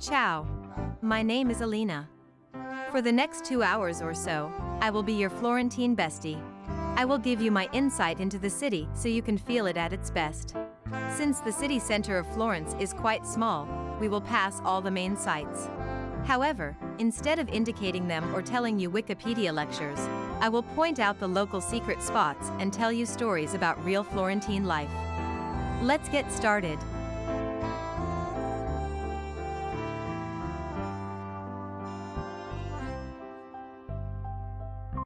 Ciao. My name is Alina. For the next two hours or so, I will be your Florentine bestie. I will give you my insight into the city so you can feel it at its best. Since the city center of Florence is quite small, we will pass all the main sites. However, instead of indicating them or telling you Wikipedia lectures, I will point out the local secret spots and tell you stories about real Florentine life. Let's get started.